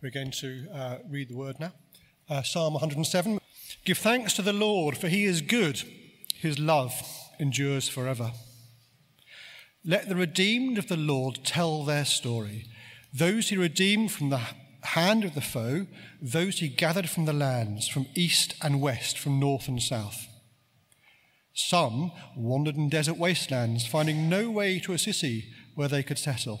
We're going to uh, read the word now. Uh, Psalm 107. Give thanks to the Lord, for he is good. His love endures forever. Let the redeemed of the Lord tell their story. Those he redeemed from the hand of the foe, those he gathered from the lands, from east and west, from north and south. Some wandered in desert wastelands, finding no way to a city where they could settle.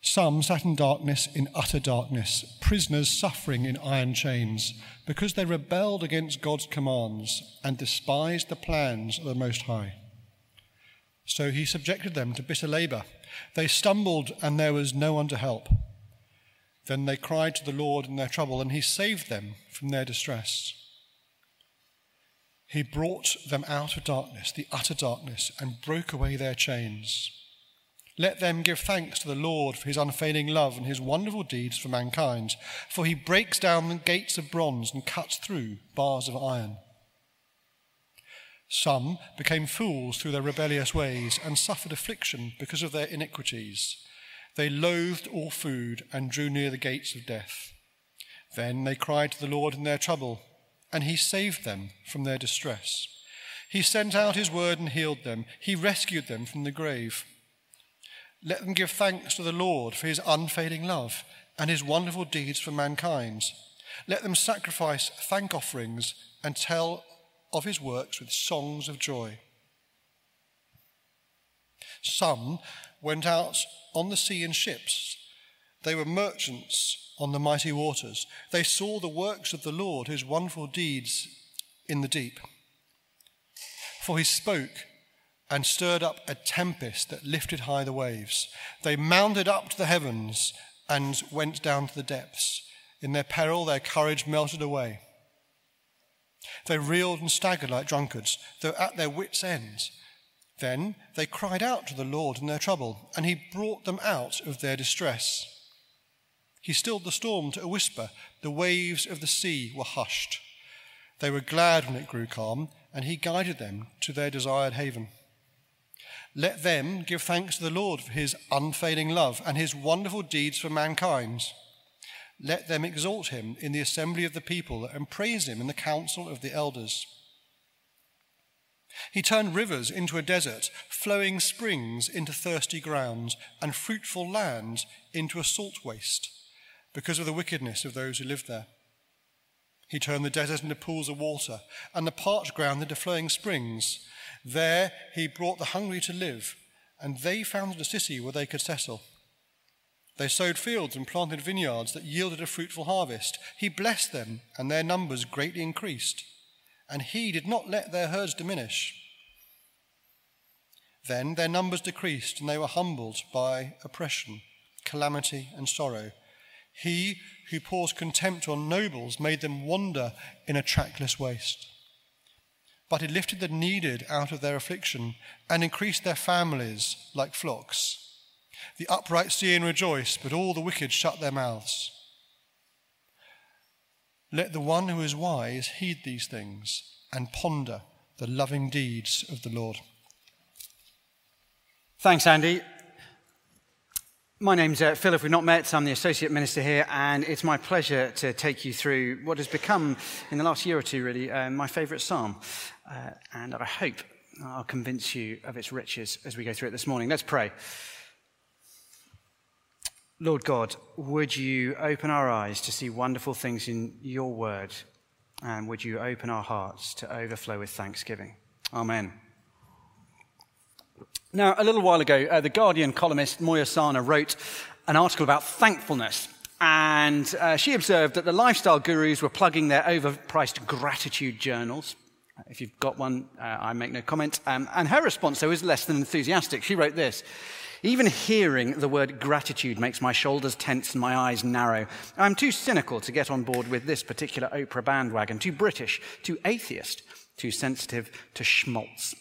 Some sat in darkness, in utter darkness, prisoners suffering in iron chains, because they rebelled against God's commands and despised the plans of the Most High. So he subjected them to bitter labor. They stumbled, and there was no one to help. Then they cried to the Lord in their trouble, and he saved them from their distress. He brought them out of darkness, the utter darkness, and broke away their chains. Let them give thanks to the Lord for his unfailing love and his wonderful deeds for mankind, for he breaks down the gates of bronze and cuts through bars of iron. Some became fools through their rebellious ways and suffered affliction because of their iniquities. They loathed all food and drew near the gates of death. Then they cried to the Lord in their trouble, and he saved them from their distress. He sent out his word and healed them. He rescued them from the grave. Let them give thanks to the Lord for his unfailing love and his wonderful deeds for mankind. Let them sacrifice thank offerings and tell of his works with songs of joy. Some went out on the sea in ships. They were merchants on the mighty waters. They saw the works of the Lord, his wonderful deeds in the deep. For he spoke and stirred up a tempest that lifted high the waves. They mounted up to the heavens and went down to the depths. In their peril, their courage melted away. They reeled and staggered like drunkards, though at their wits' ends. Then they cried out to the Lord in their trouble, and he brought them out of their distress. He stilled the storm to a whisper. The waves of the sea were hushed. They were glad when it grew calm, and he guided them to their desired haven. Let them give thanks to the Lord for his unfailing love and his wonderful deeds for mankind. Let them exalt him in the assembly of the people and praise him in the council of the elders. He turned rivers into a desert, flowing springs into thirsty grounds, and fruitful lands into a salt waste, because of the wickedness of those who lived there. He turned the desert into pools of water, and the parched ground into flowing springs. There he brought the hungry to live, and they founded a city where they could settle. They sowed fields and planted vineyards that yielded a fruitful harvest. He blessed them, and their numbers greatly increased. And he did not let their herds diminish. Then their numbers decreased, and they were humbled by oppression, calamity, and sorrow. He who pours contempt on nobles made them wander in a trackless waste. But he lifted the needed out of their affliction and increased their families like flocks. The upright see and rejoice, but all the wicked shut their mouths. Let the one who is wise heed these things and ponder the loving deeds of the Lord. Thanks, Andy. My name's uh, Phil, if we've not met. I'm the Associate Minister here, and it's my pleasure to take you through what has become, in the last year or two, really, uh, my favourite psalm. Uh, and I hope I'll convince you of its riches as we go through it this morning. Let's pray. Lord God, would you open our eyes to see wonderful things in your word, and would you open our hearts to overflow with thanksgiving? Amen. Now, a little while ago, uh, the Guardian columnist Moya Sarner wrote an article about thankfulness. And uh, she observed that the lifestyle gurus were plugging their overpriced gratitude journals. If you've got one, uh, I make no comment. Um, and her response, though, is less than enthusiastic. She wrote this Even hearing the word gratitude makes my shoulders tense and my eyes narrow. I'm too cynical to get on board with this particular Oprah bandwagon, too British, too atheist, too sensitive to schmaltz.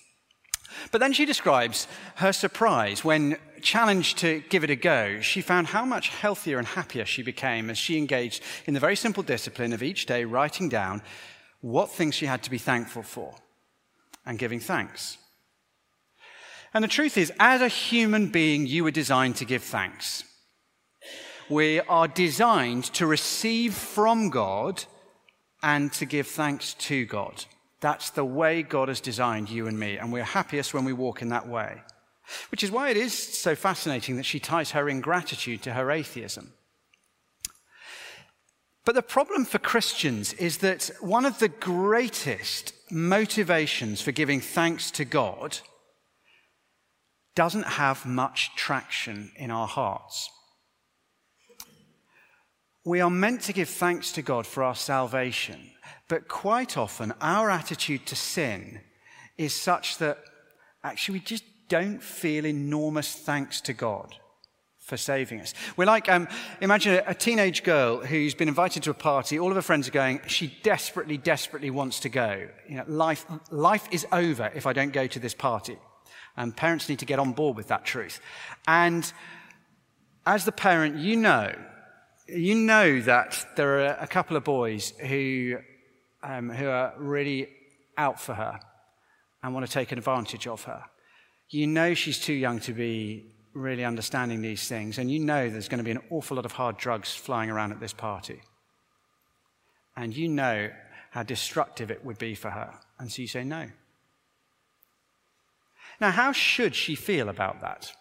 But then she describes her surprise when, challenged to give it a go, she found how much healthier and happier she became as she engaged in the very simple discipline of each day writing down what things she had to be thankful for and giving thanks. And the truth is, as a human being, you were designed to give thanks. We are designed to receive from God and to give thanks to God. That's the way God has designed you and me, and we're happiest when we walk in that way. Which is why it is so fascinating that she ties her ingratitude to her atheism. But the problem for Christians is that one of the greatest motivations for giving thanks to God doesn't have much traction in our hearts. We are meant to give thanks to God for our salvation, but quite often our attitude to sin is such that actually we just don't feel enormous thanks to God for saving us. We're like, um, imagine a, teenage girl who's been invited to a party. All of her friends are going. She desperately, desperately wants to go. You know, life, life is over if I don't go to this party. And parents need to get on board with that truth. And as the parent, you know, you know that there are a couple of boys who, um, who are really out for her and want to take advantage of her. You know she's too young to be really understanding these things, and you know there's going to be an awful lot of hard drugs flying around at this party. And you know how destructive it would be for her. And so you say no. Now, how should she feel about that?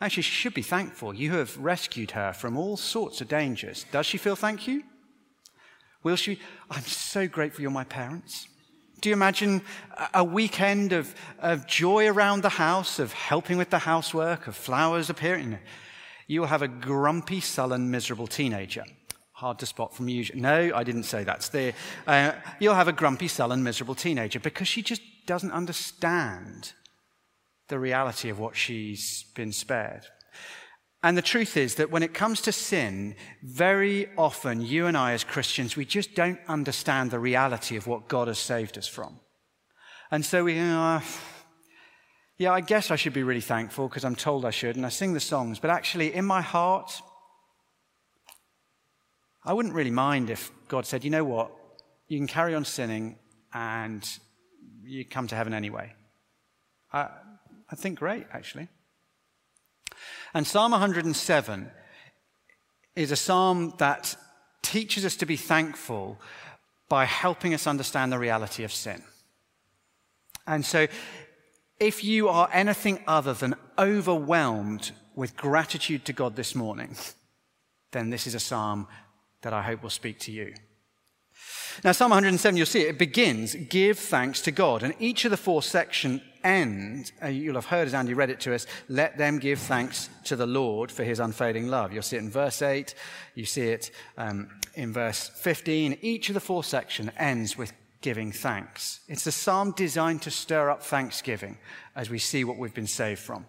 Actually, she should be thankful. You have rescued her from all sorts of dangers. Does she feel thank you? Will she? I'm so grateful you're my parents. Do you imagine a weekend of, of joy around the house, of helping with the housework, of flowers appearing? You will have a grumpy, sullen, miserable teenager. Hard to spot from usual. No, I didn't say that's there. Uh, you'll have a grumpy, sullen, miserable teenager because she just doesn't understand the reality of what she's been spared. And the truth is that when it comes to sin, very often you and I as Christians, we just don't understand the reality of what God has saved us from. And so we, uh, yeah, I guess I should be really thankful because I'm told I should, and I sing the songs, but actually in my heart, I wouldn't really mind if God said, you know what, you can carry on sinning and you come to heaven anyway. I, I think great, actually. And Psalm 107 is a psalm that teaches us to be thankful by helping us understand the reality of sin. And so, if you are anything other than overwhelmed with gratitude to God this morning, then this is a psalm that I hope will speak to you. Now, Psalm 107, you'll see it, begins, give thanks to God. And each of the four sections end, uh, you'll have heard as Andy read it to us, let them give thanks to the Lord for his unfailing love. You'll see it in verse 8, you see it um, in verse 15. Each of the four sections ends with giving thanks. It's a psalm designed to stir up thanksgiving as we see what we've been saved from.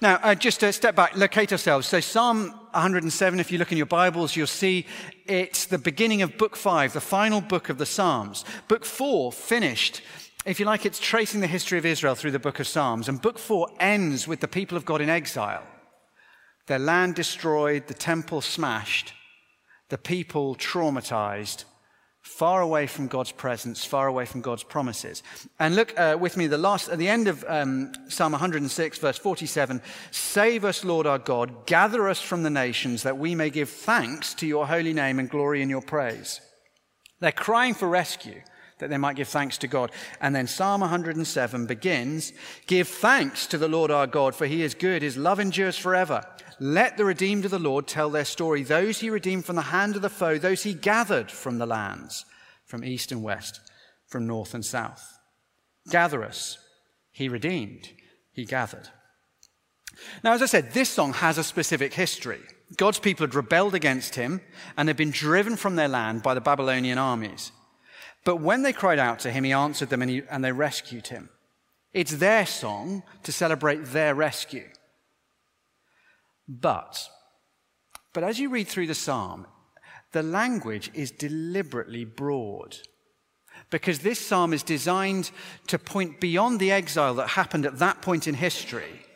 Now, uh, just to step back, locate ourselves. So, Psalm 107, if you look in your Bibles, you'll see it's the beginning of Book 5, the final book of the Psalms. Book 4 finished, if you like, it's tracing the history of Israel through the book of Psalms. And Book 4 ends with the people of God in exile, their land destroyed, the temple smashed, the people traumatized, far away from God's presence, far away from God's promises. And look uh, with me, the last, at the end of um, Psalm 106, verse 47 Save us, Lord our God, gather us from the nations, that we may give thanks to your holy name and glory in your praise. They're crying for rescue. That they might give thanks to God. And then Psalm 107 begins Give thanks to the Lord our God, for he is good, his love endures forever. Let the redeemed of the Lord tell their story, those he redeemed from the hand of the foe, those he gathered from the lands, from east and west, from north and south. Gather us. He redeemed, he gathered. Now, as I said, this song has a specific history. God's people had rebelled against him and had been driven from their land by the Babylonian armies. But when they cried out to him, he answered them and, he, and they rescued him. It's their song to celebrate their rescue. But, but as you read through the psalm, the language is deliberately broad because this psalm is designed to point beyond the exile that happened at that point in history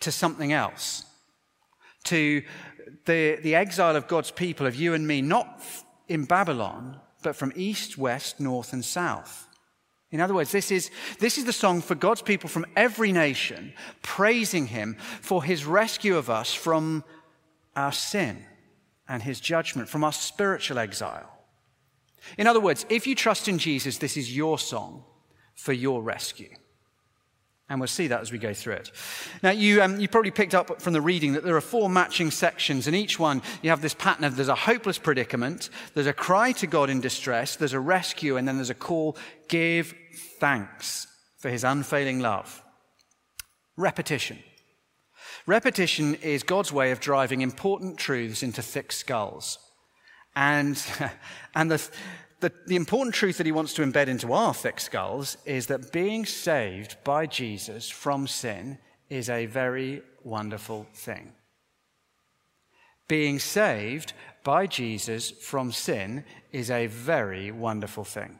to something else, to the, the exile of God's people, of you and me, not in Babylon, but from east, west, north, and south. In other words, this is, this is the song for God's people from every nation, praising Him for His rescue of us from our sin and His judgment, from our spiritual exile. In other words, if you trust in Jesus, this is your song for your rescue. And we'll see that as we go through it. Now, you, um, you probably picked up from the reading that there are four matching sections. In each one, you have this pattern of there's a hopeless predicament, there's a cry to God in distress, there's a rescue, and then there's a call give thanks for his unfailing love. Repetition. Repetition is God's way of driving important truths into thick skulls. And, and the, the, the important truth that he wants to embed into our thick skulls is that being saved by Jesus from sin is a very wonderful thing. Being saved by Jesus from sin is a very wonderful thing.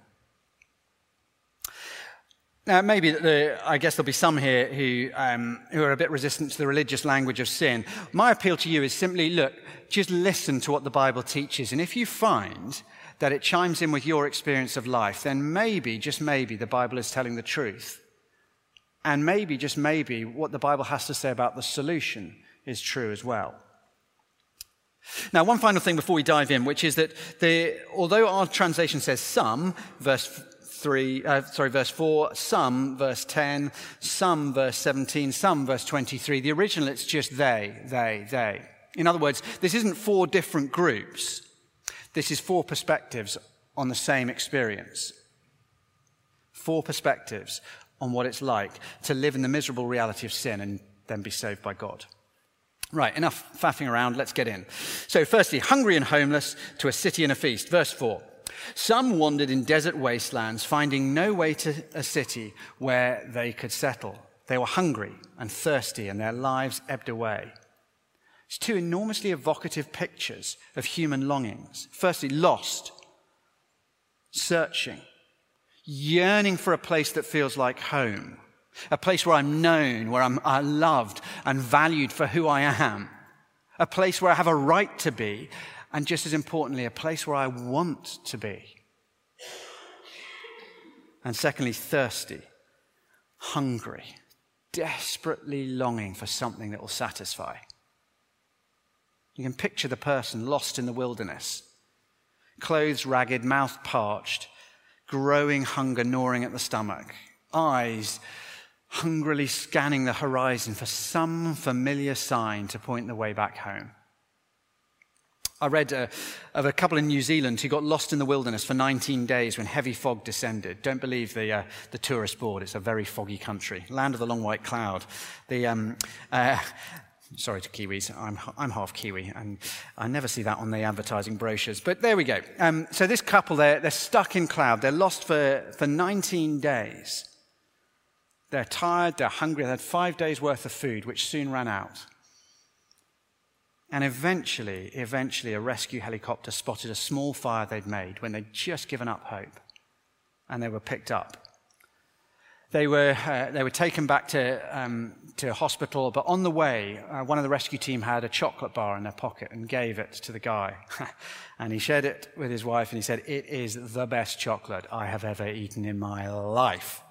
Now, maybe the, I guess there'll be some here who, um, who are a bit resistant to the religious language of sin. My appeal to you is simply look, just listen to what the Bible teaches. And if you find that it chimes in with your experience of life, then maybe, just maybe, the Bible is telling the truth. And maybe, just maybe, what the Bible has to say about the solution is true as well. Now, one final thing before we dive in, which is that the, although our translation says some, verse 3, uh, sorry, verse 4, some, verse 10, some, verse 17, some, verse 23, the original it's just they, they, they. In other words, this isn't four different groups. This is four perspectives on the same experience. Four perspectives on what it's like to live in the miserable reality of sin and then be saved by God. Right, enough faffing around, let's get in. So, firstly, hungry and homeless to a city and a feast. Verse 4. Some wandered in desert wastelands, finding no way to a city where they could settle. They were hungry and thirsty, and their lives ebbed away. It's two enormously evocative pictures of human longings. Firstly, lost, searching, yearning for a place that feels like home, a place where I'm known, where I'm, I'm loved and valued for who I am, a place where I have a right to be, and just as importantly, a place where I want to be. And secondly, thirsty, hungry, desperately longing for something that will satisfy. You can picture the person lost in the wilderness, clothes ragged, mouth parched, growing hunger gnawing at the stomach, eyes hungrily scanning the horizon for some familiar sign to point the way back home. I read uh, of a couple in New Zealand who got lost in the wilderness for 19 days when heavy fog descended. Don't believe the, uh, the tourist board, it's a very foggy country. Land of the long white cloud. The, um, uh, Sorry to Kiwis, I'm, I'm half Kiwi, and I never see that on the advertising brochures. But there we go. Um, so this couple, they're, they're stuck in cloud. They're lost for, for 19 days. They're tired, they're hungry, they had five days' worth of food, which soon ran out. And eventually, eventually, a rescue helicopter spotted a small fire they'd made when they'd just given up hope. And they were picked up. They were, uh, they were taken back to, um, to hospital, but on the way, uh, one of the rescue team had a chocolate bar in their pocket and gave it to the guy. and he shared it with his wife and he said, It is the best chocolate I have ever eaten in my life.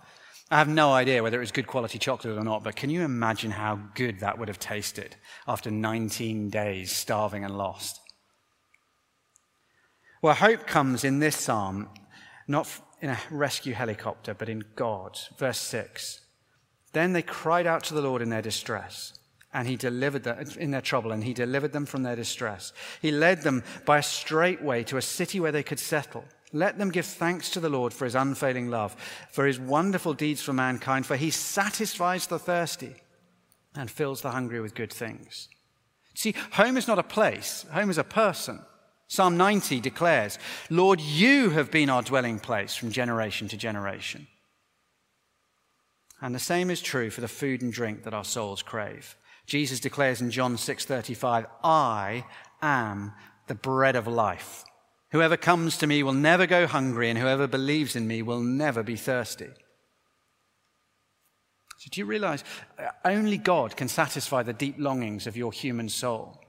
I have no idea whether it was good quality chocolate or not, but can you imagine how good that would have tasted after 19 days starving and lost? Well, hope comes in this psalm not in a rescue helicopter, but in God. Verse 6. Then they cried out to the Lord in their distress, and he delivered them in their trouble, and he delivered them from their distress. He led them by a straight way to a city where they could settle. Let them give thanks to the Lord for his unfailing love, for his wonderful deeds for mankind, for he satisfies the thirsty and fills the hungry with good things. See, home is not a place, home is a person. Psalm 90 declares, Lord, you have been our dwelling place from generation to generation. And the same is true for the food and drink that our souls crave. Jesus declares in John 6:35, "I am the bread of life. Whoever comes to me will never go hungry, and whoever believes in me will never be thirsty." So do you realize uh, only God can satisfy the deep longings of your human soul?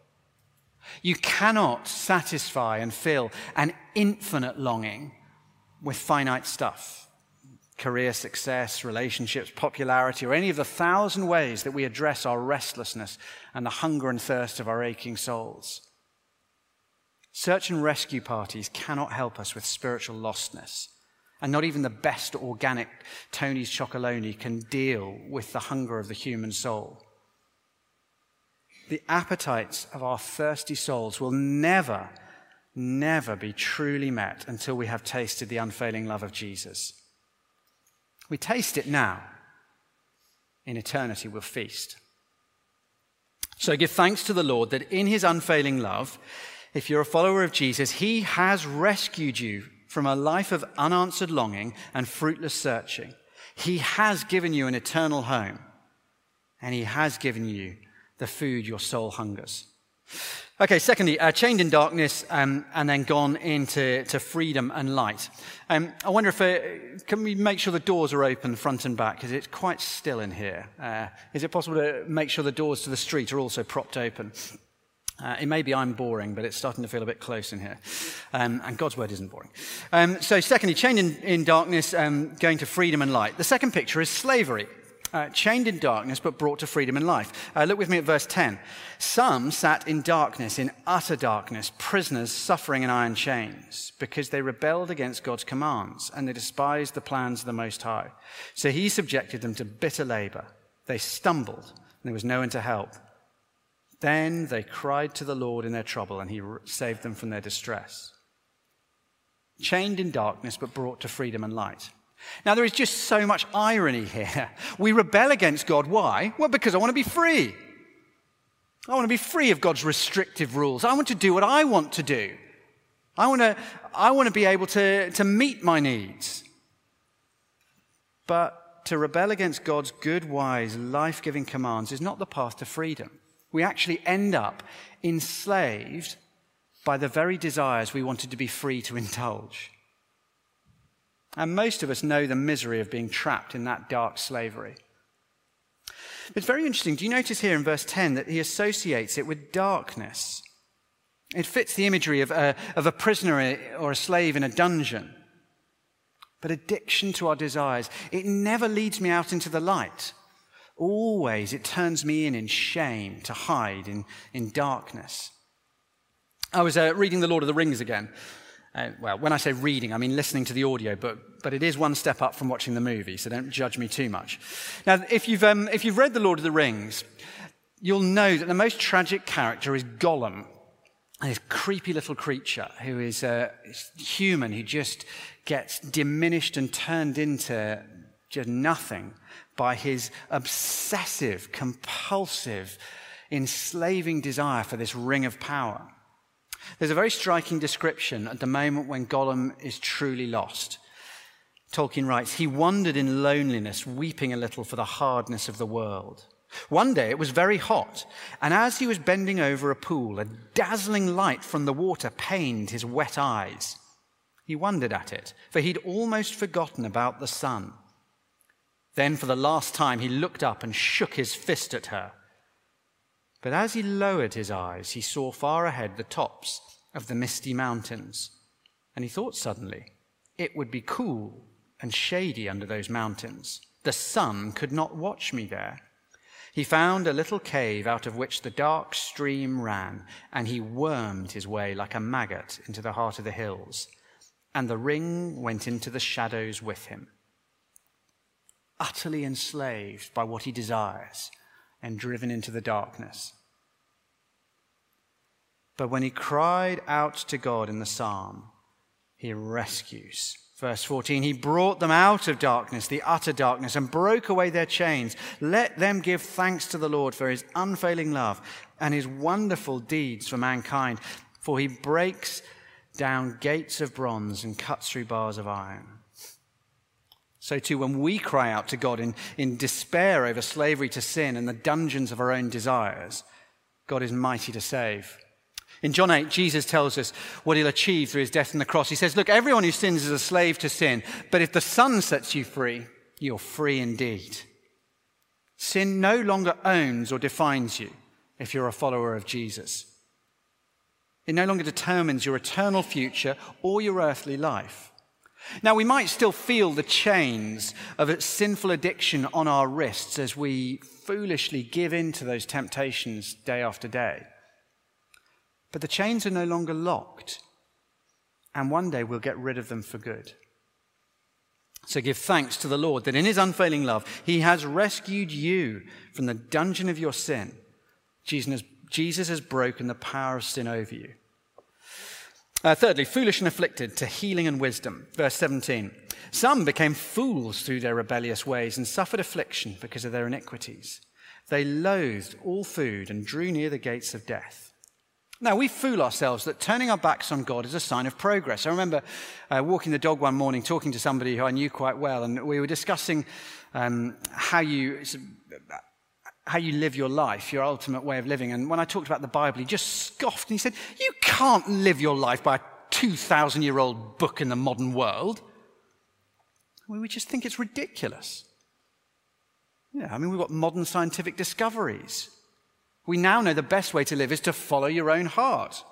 You cannot satisfy and fill an infinite longing with finite stuff career success, relationships, popularity, or any of the thousand ways that we address our restlessness and the hunger and thirst of our aching souls. Search and rescue parties cannot help us with spiritual lostness. And not even the best organic Tony's Chocolonely can deal with the hunger of the human soul. The appetites of our thirsty souls will never, never be truly met until we have tasted the unfailing love of Jesus. We taste it now. In eternity, we'll feast. So give thanks to the Lord that in his unfailing love, if you're a follower of Jesus, he has rescued you from a life of unanswered longing and fruitless searching. He has given you an eternal home, and he has given you the food your soul hungers. Okay, secondly, uh, chained in darkness um, and then gone into to freedom and light. Um, I wonder if, uh, can we make sure the doors are open front and back? Because it's quite still in here. Uh, is it possible to make sure the doors to the street are also propped open? Uh, it may be I'm boring, but it's starting to feel a bit close in here. Um, and God's word isn't boring. Um, so, secondly, chained in, in darkness, um, going to freedom and light. The second picture is slavery uh, chained in darkness but brought to freedom and life. Uh, look with me at verse 10. Some sat in darkness, in utter darkness, prisoners suffering in iron chains, because they rebelled against God's commands and they despised the plans of the Most High. So he subjected them to bitter labor. They stumbled, and there was no one to help. Then they cried to the Lord in their trouble, and he saved them from their distress. Chained in darkness, but brought to freedom and light. Now, there is just so much irony here. We rebel against God. Why? Well, because I want to be free. I want to be free of God's restrictive rules. I want to do what I want to do. I want to, I want to be able to, to meet my needs. But to rebel against God's good, wise, life giving commands is not the path to freedom. We actually end up enslaved by the very desires we wanted to be free to indulge. And most of us know the misery of being trapped in that dark slavery. It's very interesting. Do you notice here in verse 10 that he associates it with darkness? It fits the imagery of a, of a prisoner or a slave in a dungeon. But addiction to our desires, it never leads me out into the light. Always it turns me in in shame to hide in, in darkness. I was uh, reading The Lord of the Rings again uh, well, when I say reading, I mean listening to the audio, but, but it is one step up from watching the movie, so don't judge me too much. Now, if you've, um, if you've read The Lord of the Rings, you'll know that the most tragic character is Gollum, this creepy little creature who is uh, human, who just gets diminished and turned into just nothing by his obsessive, compulsive, enslaving desire for this ring of power. There's a very striking description at the moment when Gollum is truly lost. Tolkien writes, He wandered in loneliness, weeping a little for the hardness of the world. One day it was very hot, and as he was bending over a pool, a dazzling light from the water pained his wet eyes. He wondered at it, for he'd almost forgotten about the sun. Then, for the last time, he looked up and shook his fist at her. But as he lowered his eyes, he saw far ahead the tops of the misty mountains. And he thought suddenly, it would be cool and shady under those mountains. The sun could not watch me there. He found a little cave out of which the dark stream ran, and he wormed his way like a maggot into the heart of the hills. And the ring went into the shadows with him. Utterly enslaved by what he desires, and driven into the darkness. But when he cried out to God in the psalm, he rescues. Verse 14, he brought them out of darkness, the utter darkness, and broke away their chains. Let them give thanks to the Lord for his unfailing love and his wonderful deeds for mankind. for he breaks down gates of bronze and cuts through bars of iron. So, too, when we cry out to God in, in despair over slavery to sin and the dungeons of our own desires, God is mighty to save. In John 8, Jesus tells us what he'll achieve through his death on the cross. He says, Look, everyone who sins is a slave to sin, but if the Son sets you free, you're free indeed. Sin no longer owns or defines you if you're a follower of Jesus. It no longer determines your eternal future or your earthly life. Now, we might still feel the chains of a sinful addiction on our wrists as we foolishly give in to those temptations day after day. But the chains are no longer locked, and one day we'll get rid of them for good. So give thanks to the Lord that in his unfailing love, he has rescued you from the dungeon of your sin. Jesus has broken the power of sin over you. Uh, thirdly, foolish and afflicted to healing and wisdom. Verse 17. Some became fools through their rebellious ways and suffered affliction because of their iniquities. They loathed all food and drew near the gates of death. Now, we fool ourselves that turning our backs on God is a sign of progress. I remember uh, walking the dog one morning, talking to somebody who I knew quite well, and we were discussing um, how you how you live your life, your ultimate way of living. And when I talked about the Bible, he just scoffed and he said, You can't live your life by a 2,000 year old book in the modern world. We just think it's ridiculous. Yeah, I mean, we've got modern scientific discoveries. We now know the best way to live is to follow your own heart.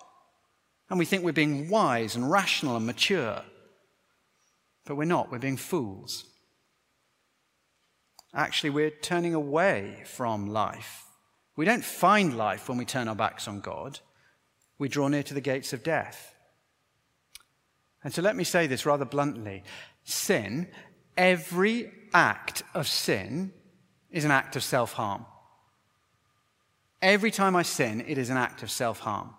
And we think we're being wise and rational and mature. But we're not, we're being fools. Actually, we're turning away from life. We don't find life when we turn our backs on God, we draw near to the gates of death. And so let me say this rather bluntly sin, every act of sin, is an act of self harm. Every time I sin, it is an act of self harm.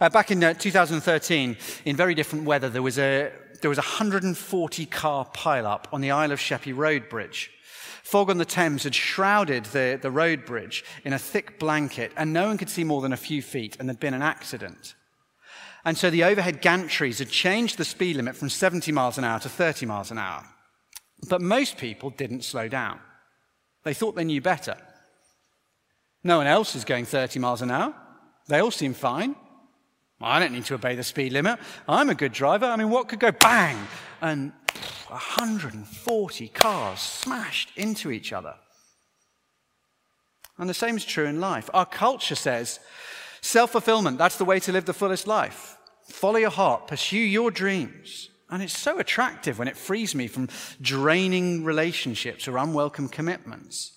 Uh, back in uh, 2013, in very different weather, there was a there was a 140 car pileup on the Isle of Sheppey Road Bridge. Fog on the Thames had shrouded the, the road bridge in a thick blanket, and no one could see more than a few feet, and there'd been an accident. And so the overhead gantries had changed the speed limit from 70 miles an hour to 30 miles an hour. But most people didn't slow down. They thought they knew better. No one else is going 30 miles an hour. They all seem fine. I don't need to obey the speed limit. I'm a good driver. I mean, what could go bang? And 140 cars smashed into each other. And the same is true in life. Our culture says self fulfillment, that's the way to live the fullest life. Follow your heart, pursue your dreams. And it's so attractive when it frees me from draining relationships or unwelcome commitments.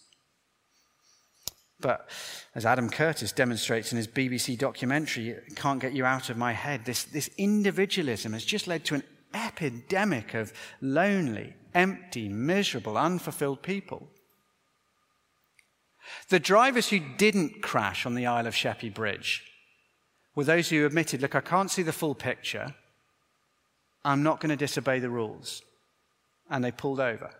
But as Adam Curtis demonstrates in his BBC documentary, it Can't Get You Out of My Head, this, this individualism has just led to an epidemic of lonely, empty, miserable, unfulfilled people. The drivers who didn't crash on the Isle of Sheppey Bridge were those who admitted, Look, I can't see the full picture. I'm not going to disobey the rules. And they pulled over.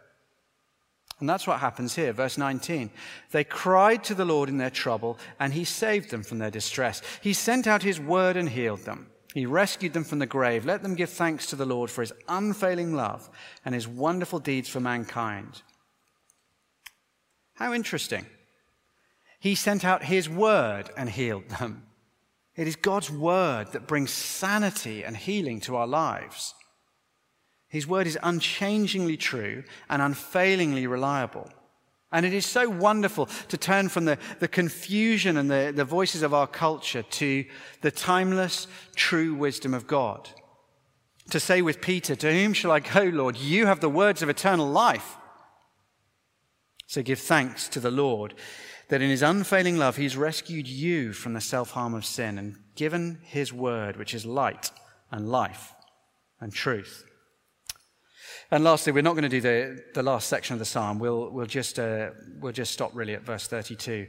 And that's what happens here, verse 19. They cried to the Lord in their trouble, and he saved them from their distress. He sent out his word and healed them. He rescued them from the grave. Let them give thanks to the Lord for his unfailing love and his wonderful deeds for mankind. How interesting. He sent out his word and healed them. It is God's word that brings sanity and healing to our lives. His word is unchangingly true and unfailingly reliable. And it is so wonderful to turn from the, the confusion and the, the voices of our culture to the timeless, true wisdom of God. To say with Peter, To whom shall I go, Lord? You have the words of eternal life. So give thanks to the Lord that in his unfailing love he's rescued you from the self harm of sin and given his word, which is light and life and truth. And lastly, we're not going to do the, the last section of the psalm. We'll, we'll, just, uh, we'll just stop really at verse 32.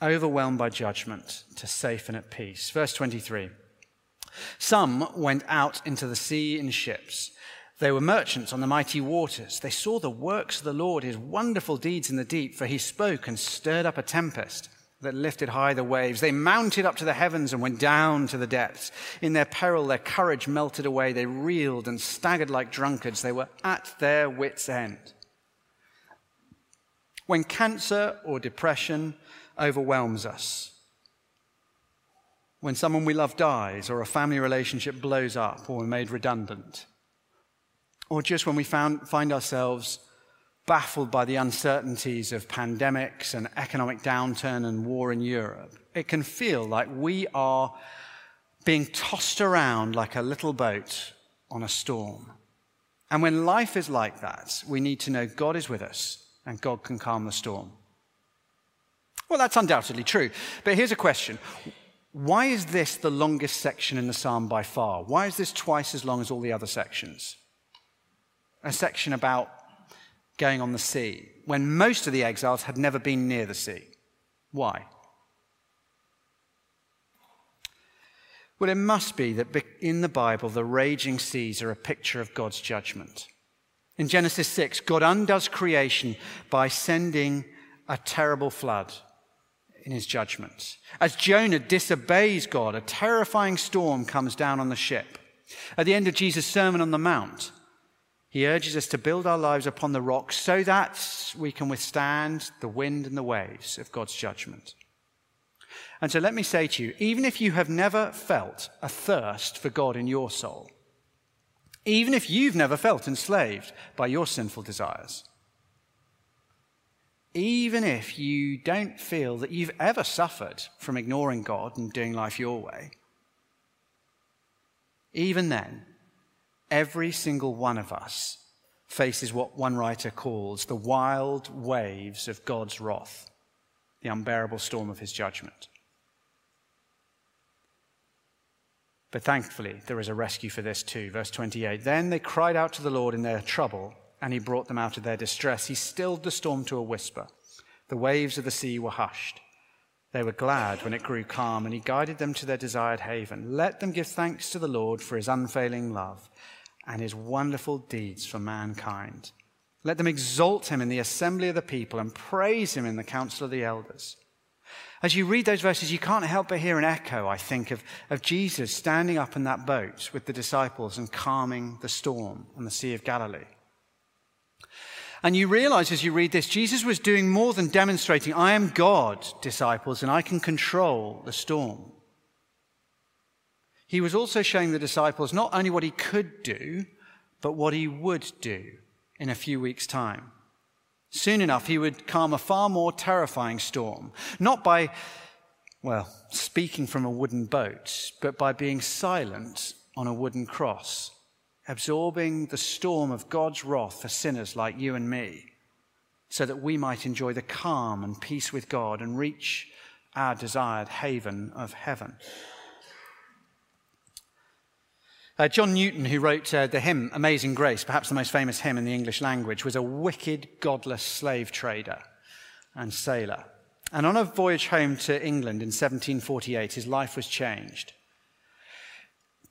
Overwhelmed by judgment, to safe and at peace. Verse 23. Some went out into the sea in ships. They were merchants on the mighty waters. They saw the works of the Lord, his wonderful deeds in the deep, for he spoke and stirred up a tempest. That lifted high the waves. They mounted up to the heavens and went down to the depths. In their peril, their courage melted away. They reeled and staggered like drunkards. They were at their wits' end. When cancer or depression overwhelms us, when someone we love dies, or a family relationship blows up, or we're made redundant, or just when we found, find ourselves baffled by the uncertainties of pandemics and economic downturn and war in Europe, it can feel like we are being tossed around like a little boat on a storm. And when life is like that, we need to know God is with us and God can calm the storm. Well, that's undoubtedly true. But here's a question Why is this the longest section in the psalm by far? Why is this twice as long as all the other sections? A section about going on the sea when most of the exiles had never been near the sea. Why? Well, it must be that in the Bible, the raging seas are a picture of God's judgment. In Genesis 6, God undoes creation by sending a terrible flood in his judgment. As Jonah disobeys God, a terrifying storm comes down on the ship. At the end of Jesus' Sermon on the Mount, he urges us to build our lives upon the rock so that we can withstand the wind and the waves of God's judgment. And so let me say to you, even if you have never felt a thirst for God in your soul, even if you've never felt enslaved by your sinful desires, even if you don't feel that you've ever suffered from ignoring God and doing life your way, even then, Every single one of us faces what one writer calls the wild waves of God's wrath, the unbearable storm of his judgment. But thankfully, there is a rescue for this too. Verse 28 Then they cried out to the Lord in their trouble, and he brought them out of their distress. He stilled the storm to a whisper. The waves of the sea were hushed. They were glad when it grew calm, and he guided them to their desired haven. Let them give thanks to the Lord for his unfailing love and his wonderful deeds for mankind. Let them exalt him in the assembly of the people and praise him in the council of the elders. As you read those verses, you can't help but hear an echo, I think, of, of Jesus standing up in that boat with the disciples and calming the storm on the Sea of Galilee. And you realize as you read this, Jesus was doing more than demonstrating, I am God, disciples, and I can control the storm. He was also showing the disciples not only what he could do, but what he would do in a few weeks' time. Soon enough, he would calm a far more terrifying storm, not by, well, speaking from a wooden boat, but by being silent on a wooden cross, absorbing the storm of God's wrath for sinners like you and me, so that we might enjoy the calm and peace with God and reach our desired haven of heaven. Uh, John Newton, who wrote uh, the hymn Amazing Grace, perhaps the most famous hymn in the English language, was a wicked, godless slave trader and sailor. And on a voyage home to England in 1748, his life was changed.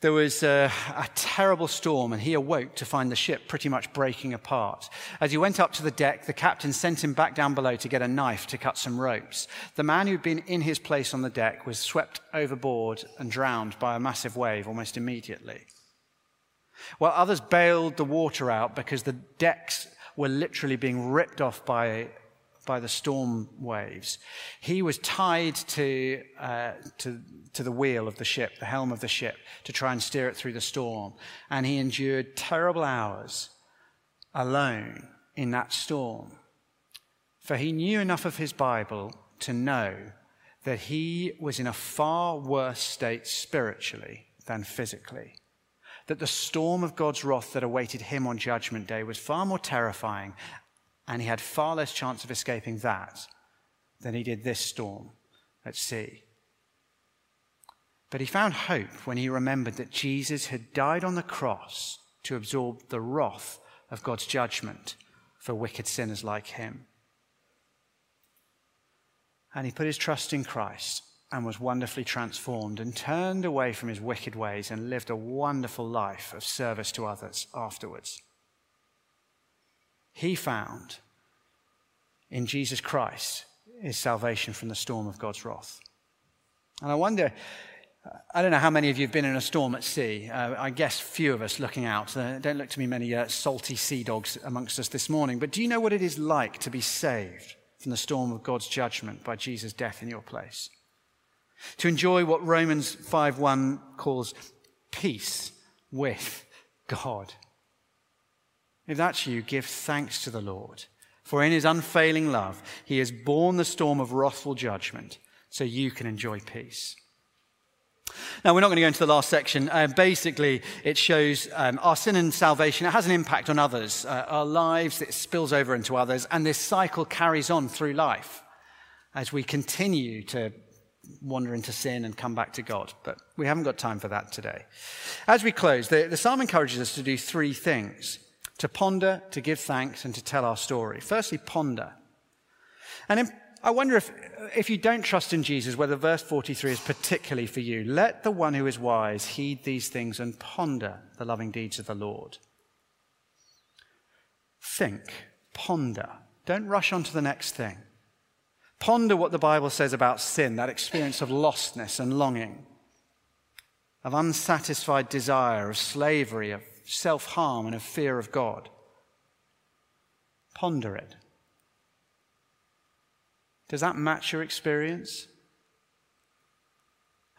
There was a, a, terrible storm, and he awoke to find the ship pretty much breaking apart. As he went up to the deck, the captain sent him back down below to get a knife to cut some ropes. The man who'd been in his place on the deck was swept overboard and drowned by a massive wave almost immediately. While others bailed the water out because the decks were literally being ripped off by by the storm waves. He was tied to, uh, to, to the wheel of the ship, the helm of the ship, to try and steer it through the storm. And he endured terrible hours alone in that storm. For he knew enough of his Bible to know that he was in a far worse state spiritually than physically. That the storm of God's wrath that awaited him on Judgment Day was far more terrifying and he had far less chance of escaping that than he did this storm at sea. But he found hope when he remembered that Jesus had died on the cross to absorb the wrath of God's judgment for wicked sinners like him. And he put his trust in Christ and was wonderfully transformed and turned away from his wicked ways and lived a wonderful life of service to others afterwards he found in Jesus Christ is salvation from the storm of God's wrath. And I wonder, I don't know how many of you have been in a storm at sea. Uh, I guess few of us looking out. Uh, don't look to me many uh, salty sea dogs amongst us this morning. But do you know what it is like to be saved from the storm of God's judgment by Jesus' death in your place? To enjoy what Romans 5:1 calls peace with God. If that's you, give thanks to the Lord. For in his unfailing love, he has borne the storm of wrathful judgment so you can enjoy peace. Now, we're not going to go into the last section. Uh, basically, it shows um, our sin and salvation. It has an impact on others, uh, our lives, it spills over into others, and this cycle carries on through life as we continue to wander into sin and come back to God. But we haven't got time for that today. As we close, the, the psalm encourages us to do three things to ponder, to give thanks, and to tell our story. Firstly, ponder. And in, I wonder if, if you don't trust in Jesus, whether verse 43 is particularly for you. Let the one who is wise heed these things and ponder the loving deeds of the Lord. Think, ponder. Don't rush on to the next thing. Ponder what the Bible says about sin, that experience of lostness and longing, of unsatisfied desire, of slavery, of self harm and of fear of God. Ponder it. Does that match your experience?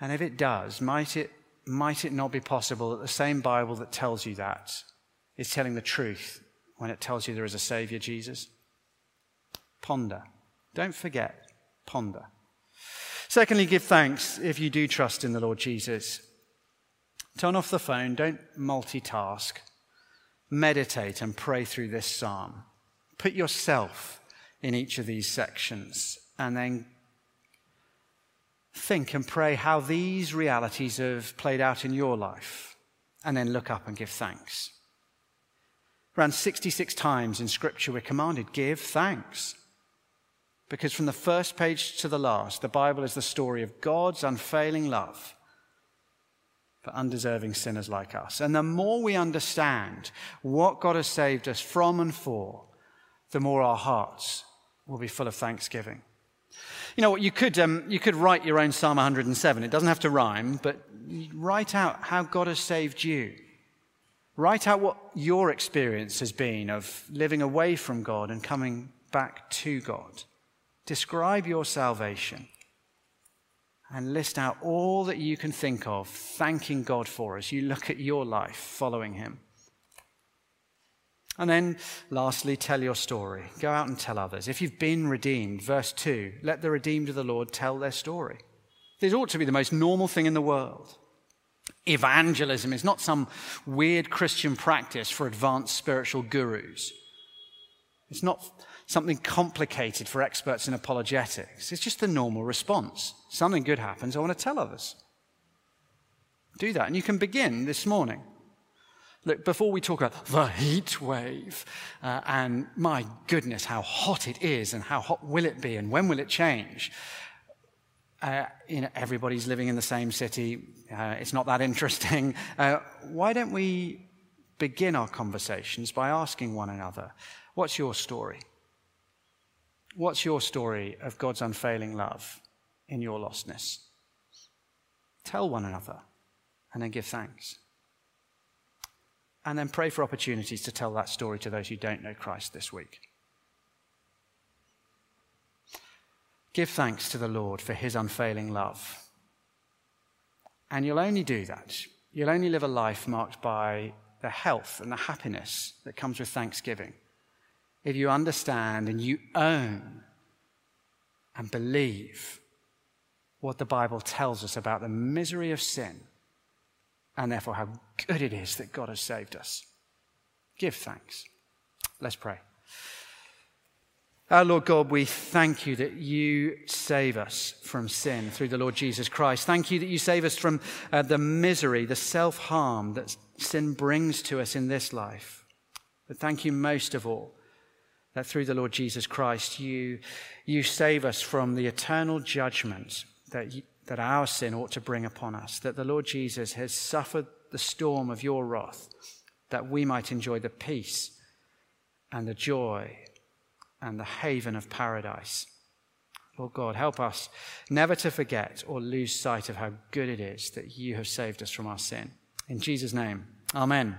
And if it does, might it, might it not be possible that the same Bible that tells you that is telling the truth when it tells you there is a Savior, Jesus? Ponder. Don't forget. Ponder. Secondly, give thanks if you do trust in the Lord Jesus. Turn off the phone, don't multitask. Meditate and pray through this psalm. Put yourself in each of these sections and then think and pray how these realities have played out in your life. And then look up and give thanks. Around 66 times in Scripture, we're commanded give thanks. Because from the first page to the last, the Bible is the story of God's unfailing love for undeserving sinners like us. And the more we understand what God has saved us from and for, the more our hearts will be full of thanksgiving. You know what? You could, um, you could write your own Psalm 107. It doesn't have to rhyme, but write out how God has saved you. Write out what your experience has been of living away from God and coming back to God. Describe your salvation and list out all that you can think of thanking God for as you look at your life following Him. And then, lastly, tell your story. Go out and tell others. If you've been redeemed, verse 2, let the redeemed of the Lord tell their story. This ought to be the most normal thing in the world. Evangelism is not some weird Christian practice for advanced spiritual gurus. It's not something complicated for experts in apologetics. It's just the normal response. Something good happens, I want to tell others. Do that. And you can begin this morning. Look, before we talk about the heat wave uh, and my goodness, how hot it is and how hot will it be and when will it change, uh, you know, everybody's living in the same city. Uh, it's not that interesting. Uh, why don't we begin our conversations by asking one another, what's your story? What's your story of God's unfailing love in your lostness? Tell one another and then give thanks. And then pray for opportunities to tell that story to those who don't know Christ this week. Give thanks to the Lord for his unfailing love. And you'll only do that. You'll only live a life marked by the health and the happiness that comes with thanksgiving if you understand and you own and believe what the Bible tells us about the misery of sin and therefore how good it is that God has saved us. Give thanks. Let's pray. Our Lord God, we thank you that you save us from sin through the Lord Jesus Christ. Thank you that you save us from uh, the misery, the self harm that sin brings to us in this life. But thank you most of all that through the Lord Jesus Christ, you, you save us from the eternal judgment that, you, that our sin ought to bring upon us, that the Lord Jesus has suffered the storm of your wrath, that we might enjoy the peace and the joy and the haven of paradise Lord God, help us never to forget or lose sight of how good it is that you have saved us from our sin. In Jesus' name, amen.